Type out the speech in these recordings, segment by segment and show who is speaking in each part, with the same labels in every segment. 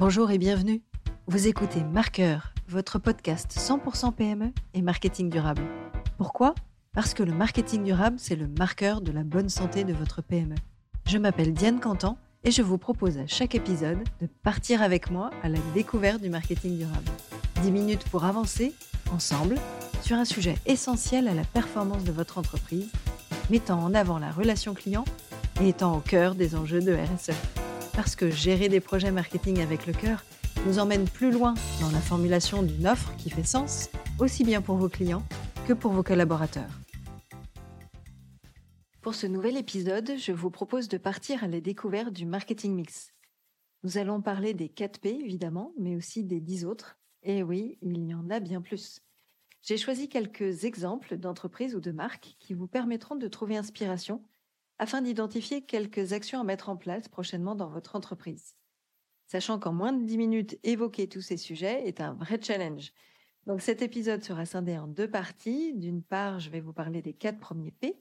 Speaker 1: Bonjour et bienvenue. Vous écoutez Marqueur, votre podcast 100% PME et marketing durable. Pourquoi? Parce que le marketing durable, c'est le marqueur de la bonne santé de votre PME. Je m'appelle Diane Cantan et je vous propose à chaque épisode de partir avec moi à la découverte du marketing durable. 10 minutes pour avancer, ensemble, sur un sujet essentiel à la performance de votre entreprise, mettant en avant la relation client et étant au cœur des enjeux de RSE parce que gérer des projets marketing avec le cœur nous emmène plus loin dans la formulation d'une offre qui fait sens, aussi bien pour vos clients que pour vos collaborateurs. Pour ce nouvel épisode, je vous propose de partir à la découverte du marketing mix. Nous allons parler des 4 P, évidemment, mais aussi des 10 autres. Et oui, il y en a bien plus. J'ai choisi quelques exemples d'entreprises ou de marques qui vous permettront de trouver inspiration afin d'identifier quelques actions à mettre en place prochainement dans votre entreprise. Sachant qu'en moins de 10 minutes, évoquer tous ces sujets est un vrai challenge. Donc cet épisode sera scindé en deux parties. D'une part, je vais vous parler des quatre premiers P.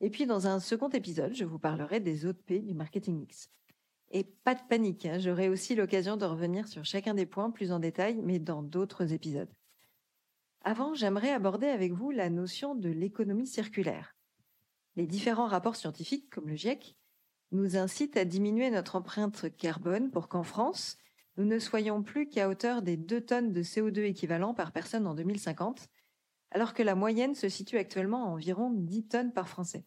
Speaker 1: Et puis dans un second épisode, je vous parlerai des autres P du marketing mix. Et pas de panique, hein, j'aurai aussi l'occasion de revenir sur chacun des points plus en détail, mais dans d'autres épisodes. Avant, j'aimerais aborder avec vous la notion de l'économie circulaire. Les différents rapports scientifiques, comme le GIEC, nous incitent à diminuer notre empreinte carbone pour qu'en France, nous ne soyons plus qu'à hauteur des 2 tonnes de CO2 équivalent par personne en 2050, alors que la moyenne se situe actuellement à environ 10 tonnes par Français.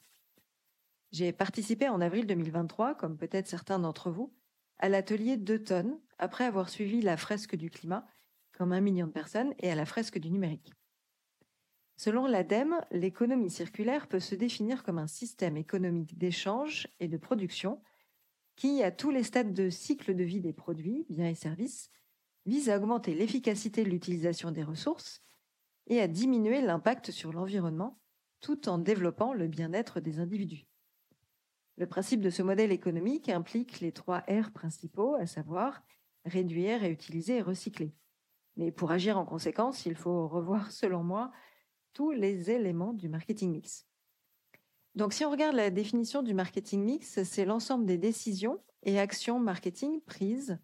Speaker 1: J'ai participé en avril 2023, comme peut-être certains d'entre vous, à l'atelier 2 tonnes, après avoir suivi la fresque du climat, comme un million de personnes, et à la fresque du numérique. Selon l'ADEME, l'économie circulaire peut se définir comme un système économique d'échange et de production qui, à tous les stades de cycle de vie des produits, biens et services, vise à augmenter l'efficacité de l'utilisation des ressources et à diminuer l'impact sur l'environnement tout en développant le bien-être des individus. Le principe de ce modèle économique implique les trois R principaux, à savoir réduire, réutiliser et recycler. Mais pour agir en conséquence, il faut revoir, selon moi, tous les éléments du marketing mix. Donc si on regarde la définition du marketing mix, c'est l'ensemble des décisions et actions marketing prises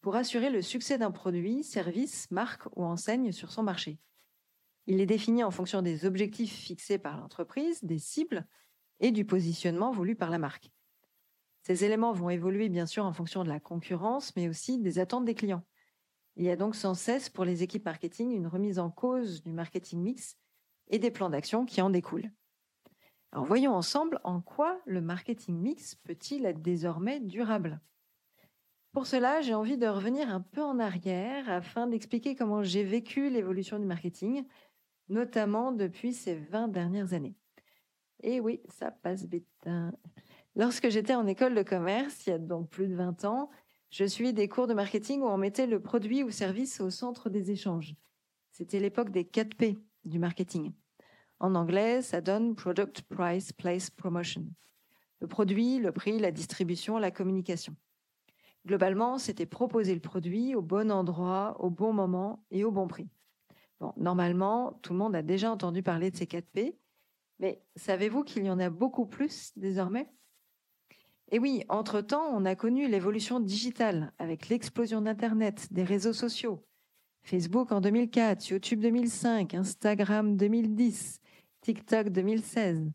Speaker 1: pour assurer le succès d'un produit, service, marque ou enseigne sur son marché. Il est défini en fonction des objectifs fixés par l'entreprise, des cibles et du positionnement voulu par la marque. Ces éléments vont évoluer bien sûr en fonction de la concurrence, mais aussi des attentes des clients. Il y a donc sans cesse pour les équipes marketing une remise en cause du marketing mix et des plans d'action qui en découlent. Alors voyons ensemble en quoi le marketing mix peut-il être désormais durable. Pour cela, j'ai envie de revenir un peu en arrière afin d'expliquer comment j'ai vécu l'évolution du marketing, notamment depuis ces 20 dernières années. Et oui, ça passe vite. Hein. Lorsque j'étais en école de commerce, il y a donc plus de 20 ans, je suis des cours de marketing où on mettait le produit ou service au centre des échanges. C'était l'époque des 4 P, du marketing. En anglais, ça donne Product, Price, Place, Promotion. Le produit, le prix, la distribution, la communication. Globalement, c'était proposer le produit au bon endroit, au bon moment et au bon prix. Bon, normalement, tout le monde a déjà entendu parler de ces 4 P, mais savez-vous qu'il y en a beaucoup plus désormais? Et oui, entre-temps, on a connu l'évolution digitale avec l'explosion d'Internet, des réseaux sociaux, Facebook en 2004, YouTube 2005, Instagram 2010, TikTok 2016.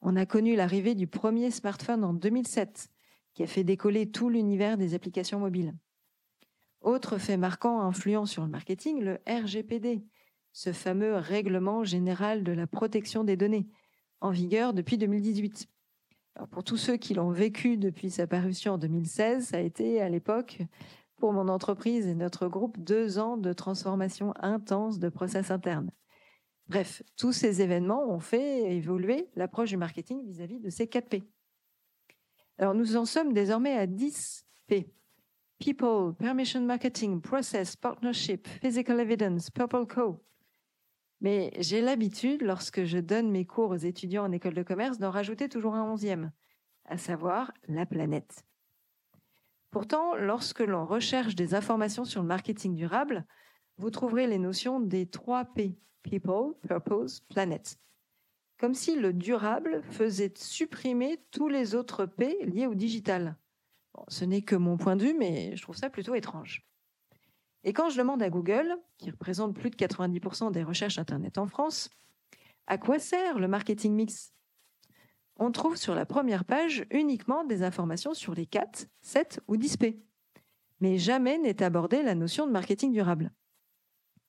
Speaker 1: On a connu l'arrivée du premier smartphone en 2007, qui a fait décoller tout l'univers des applications mobiles. Autre fait marquant influent sur le marketing, le RGPD, ce fameux règlement général de la protection des données, en vigueur depuis 2018. pour tous ceux qui l'ont vécu depuis sa parution en 2016, ça a été à l'époque pour mon entreprise et notre groupe deux ans de transformation intense de process internes. Bref, tous ces événements ont fait évoluer l'approche du marketing vis-à-vis de ces 4 P. Alors nous en sommes désormais à 10 P. People, Permission Marketing, Process, Partnership, Physical Evidence, Purple Co. Mais j'ai l'habitude, lorsque je donne mes cours aux étudiants en école de commerce, d'en rajouter toujours un onzième, à savoir la planète. Pourtant, lorsque l'on recherche des informations sur le marketing durable, vous trouverez les notions des trois P, People, Purpose, Planet. Comme si le durable faisait supprimer tous les autres P liés au digital. ce n'est que mon point de vue, mais je trouve ça plutôt étrange. Et quand je demande à Google, qui représente plus de 90% des recherches Internet en France, à quoi sert le marketing mix? On trouve sur la première page uniquement des informations sur les 4, 7 ou 10 P. Mais jamais n'est abordée la notion de marketing durable.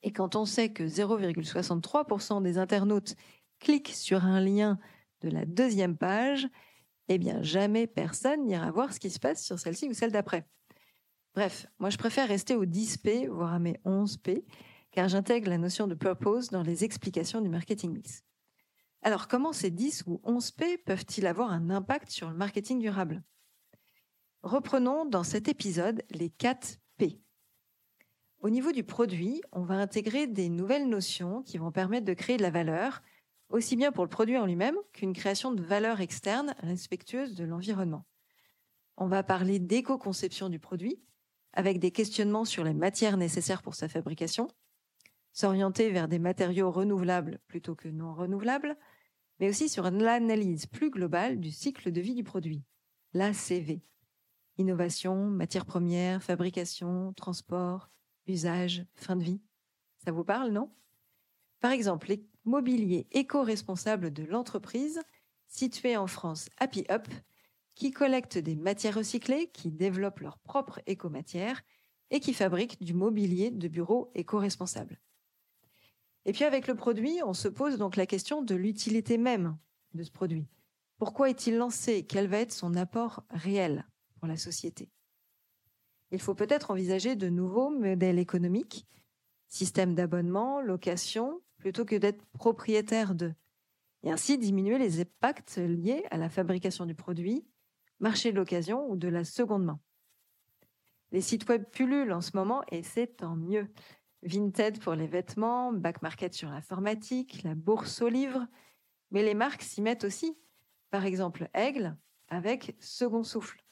Speaker 1: Et quand on sait que 0,63% des internautes cliquent sur un lien de la deuxième page, eh bien jamais personne n'ira voir ce qui se passe sur celle-ci ou celle d'après. Bref, moi je préfère rester aux 10P, voire à mes 11P, car j'intègre la notion de purpose dans les explications du marketing mix. Alors comment ces 10 ou 11P peuvent-ils avoir un impact sur le marketing durable? Reprenons dans cet épisode les 4 P. Au niveau du produit, on va intégrer des nouvelles notions qui vont permettre de créer de la valeur, aussi bien pour le produit en lui-même qu'une création de valeur externe respectueuse de l'environnement. On va parler d'éco-conception du produit, avec des questionnements sur les matières nécessaires pour sa fabrication, s'orienter vers des matériaux renouvelables plutôt que non renouvelables, mais aussi sur l'analyse plus globale du cycle de vie du produit, l'ACV. Innovation, matières premières, fabrication, transport, usage, fin de vie. Ça vous parle, non? Par exemple, les mobilier éco-responsable de l'entreprise située en France Happy Up, qui collecte des matières recyclées, qui développe leur propre éco-matière et qui fabrique du mobilier de bureau éco-responsable. Et puis avec le produit, on se pose donc la question de l'utilité même de ce produit. Pourquoi est-il lancé? Quel va être son apport réel pour la société? Il faut peut-être envisager de nouveaux modèles économiques, systèmes d'abonnement, location, plutôt que d'être propriétaire de, et ainsi diminuer les impacts liés à la fabrication du produit, marché de l'occasion ou de la seconde main. Les sites web pullulent en ce moment et c'est tant mieux. Vinted pour les vêtements, Back Market sur l'informatique, la bourse aux livres, mais les marques s'y mettent aussi. Par exemple, Aigle avec Second Souffle.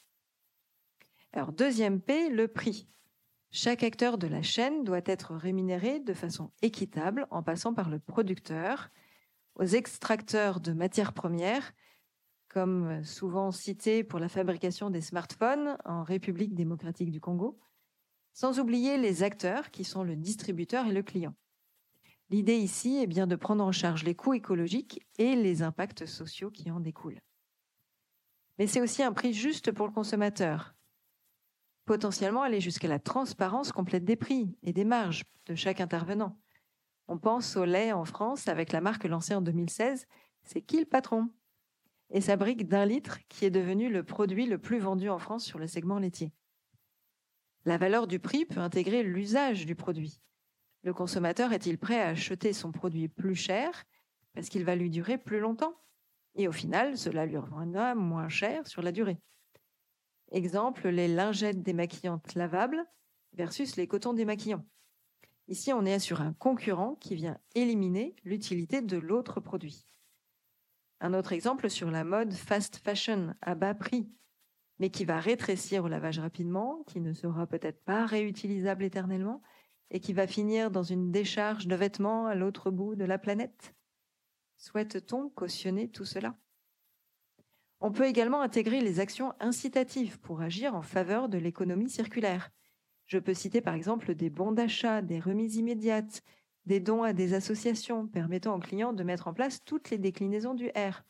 Speaker 1: Alors, deuxième P, le prix. Chaque acteur de la chaîne doit être rémunéré de façon équitable en passant par le producteur, aux extracteurs de matières premières, comme souvent cité pour la fabrication des smartphones en République démocratique du Congo, sans oublier les acteurs qui sont le distributeur et le client. L'idée ici est bien de prendre en charge les coûts écologiques et les impacts sociaux qui en découlent. Mais c'est aussi un prix juste pour le consommateur, potentiellement aller jusqu'à la transparence complète des prix et des marges de chaque intervenant. On pense au lait en France avec la marque lancée en 2016, c'est qui le patron? Et sa brique d'un litre qui est devenu le produit le plus vendu en France sur le segment laitier. La valeur du prix peut intégrer l'usage du produit. Le consommateur est-il prêt à acheter son produit plus cher parce qu'il va lui durer plus longtemps? Et au final, cela lui reviendra moins cher sur la durée. Exemple, les lingettes démaquillantes lavables versus les cotons démaquillants. Ici, on est sur un concurrent qui vient éliminer l'utilité de l'autre produit. Un autre exemple sur la mode fast fashion à bas prix, mais qui va rétrécir au lavage rapidement, qui ne sera peut-être pas réutilisable éternellement et qui va finir dans une décharge de vêtements à l'autre bout de la planète. Souhaite-t-on cautionner tout cela? On peut également intégrer les actions incitatives pour agir en faveur de l'économie circulaire. Je peux citer par exemple des bons d'achat, des remises immédiates, des dons à des associations permettant aux clients de mettre en place toutes les déclinaisons du R,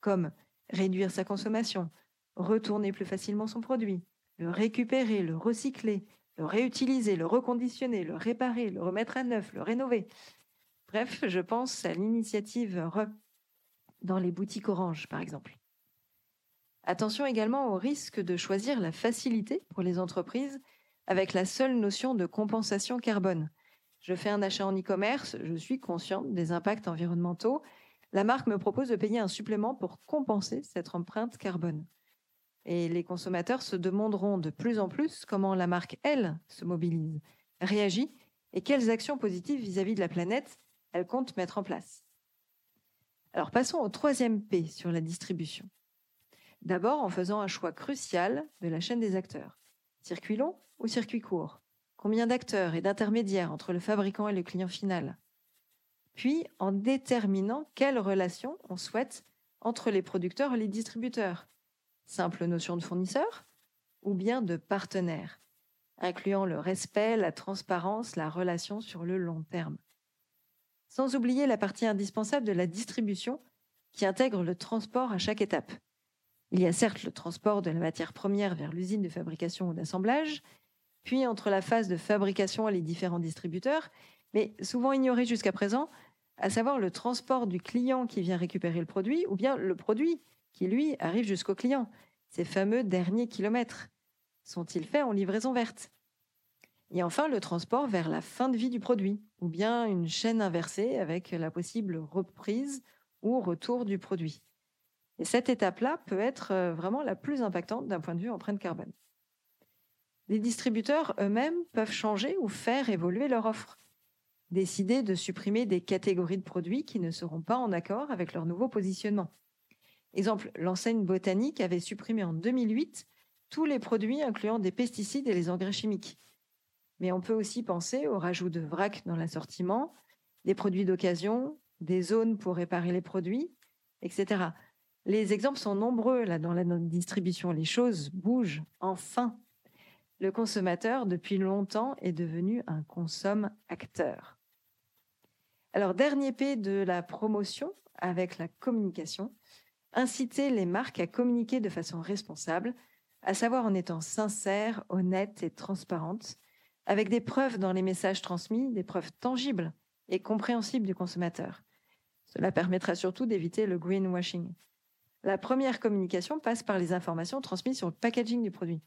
Speaker 1: comme réduire sa consommation, retourner plus facilement son produit, le récupérer, le recycler, le réutiliser, le reconditionner, le réparer, le remettre à neuf, le rénover. Bref, je pense à l'initiative RE dans les boutiques Orange, par exemple. Attention également au risque de choisir la facilité pour les entreprises avec la seule notion de compensation carbone. Je fais un achat en e-commerce, je suis consciente des impacts environnementaux. La marque me propose de payer un supplément pour compenser cette empreinte carbone. Et les consommateurs se demanderont de plus en plus comment la marque, elle, se mobilise, réagit et quelles actions positives vis-à-vis -vis de la planète elle compte mettre en place. Alors passons au troisième P sur la distribution. D'abord en faisant un choix crucial de la chaîne des acteurs. Circuit long ou circuit court? Combien d'acteurs et d'intermédiaires entre le fabricant et le client final? Puis en déterminant quelle relation on souhaite entre les producteurs et les distributeurs. Simple notion de fournisseur ou bien de partenaire, incluant le respect, la transparence, la relation sur le long terme. Sans oublier la partie indispensable de la distribution qui intègre le transport à chaque étape. Il y a certes le transport de la matière première vers l'usine de fabrication ou d'assemblage, puis entre la phase de fabrication et les différents distributeurs, mais souvent ignoré jusqu'à présent, à savoir le transport du client qui vient récupérer le produit ou bien le produit qui, lui, arrive jusqu'au client, ces fameux derniers kilomètres. Sont-ils faits en livraison verte? Et enfin, le transport vers la fin de vie du produit, ou bien une chaîne inversée avec la possible reprise ou retour du produit. Et cette étape-là peut être euh, vraiment la plus impactante d'un point de vue empreinte carbone. Les distributeurs eux-mêmes peuvent changer ou faire évoluer leur offre décider de supprimer des catégories de produits qui ne seront pas en accord avec leur nouveau positionnement. Exemple, l'enseigne botanique avait supprimé en 2008 tous les produits incluant des pesticides et les engrais chimiques. Mais on peut aussi penser au rajout de vrac dans l'assortiment, des produits d'occasion, des zones pour réparer les produits, etc. Les exemples sont nombreux là dans la distribution. Les choses bougent enfin. Le consommateur, depuis longtemps, est devenu un consomme-acteur. Alors, dernier P de la promotion avec la communication, inciter les marques à communiquer de façon responsable, à savoir en étant sincères, honnêtes et transparentes, avec des preuves dans les messages transmis, des preuves tangibles et compréhensibles du consommateur. Cela permettra surtout d'éviter le greenwashing. La première communication passe par les informations transmises sur le packaging du produit,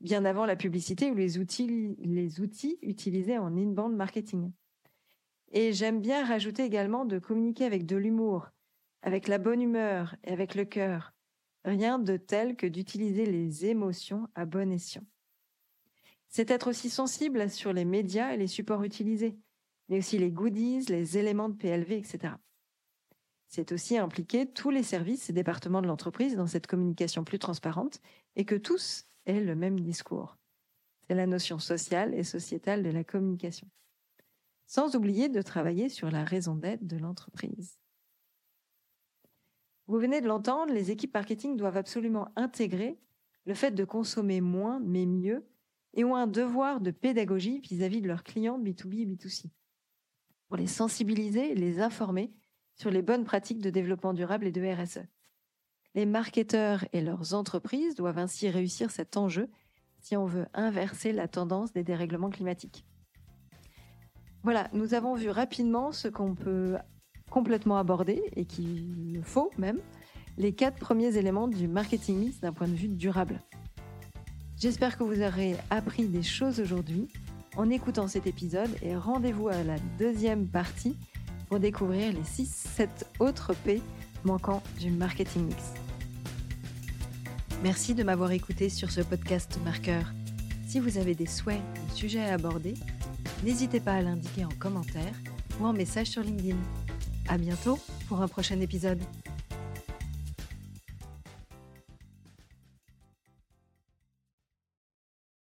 Speaker 1: bien avant la publicité ou les outils, les outils utilisés en inbound marketing. Et j'aime bien rajouter également de communiquer avec de l'humour, avec la bonne humeur et avec le cœur. Rien de tel que d'utiliser les émotions à bon escient. C'est être aussi sensible sur les médias et les supports utilisés, mais aussi les goodies, les éléments de PLV, etc. C'est aussi impliquer tous les services et départements de l'entreprise dans cette communication plus transparente et que tous aient le même discours. C'est la notion sociale et sociétale de la communication sans oublier de travailler sur la raison d'être de l'entreprise. Vous venez de l'entendre, les équipes marketing doivent absolument intégrer le fait de consommer moins mais mieux et ont un devoir de pédagogie vis-à-vis de leurs clients B2B et B2C pour les sensibiliser et les informer sur les bonnes pratiques de développement durable et de RSE. Les marketeurs et leurs entreprises doivent ainsi réussir cet enjeu si on veut inverser la tendance des dérèglements climatiques. Voilà, nous avons vu rapidement ce qu'on peut complètement aborder et qu'il faut même, les quatre premiers éléments du marketing mix d'un point de vue durable. J'espère que vous aurez appris des choses aujourd'hui en écoutant cet épisode et rendez-vous à la deuxième partie pour découvrir les 6-7 autres P manquants du marketing mix. Merci de m'avoir écouté sur ce podcast marqueur. Si vous avez des souhaits ou sujets à aborder, n'hésitez pas à l'indiquer en commentaire ou en message sur LinkedIn. À bientôt pour un prochain épisode.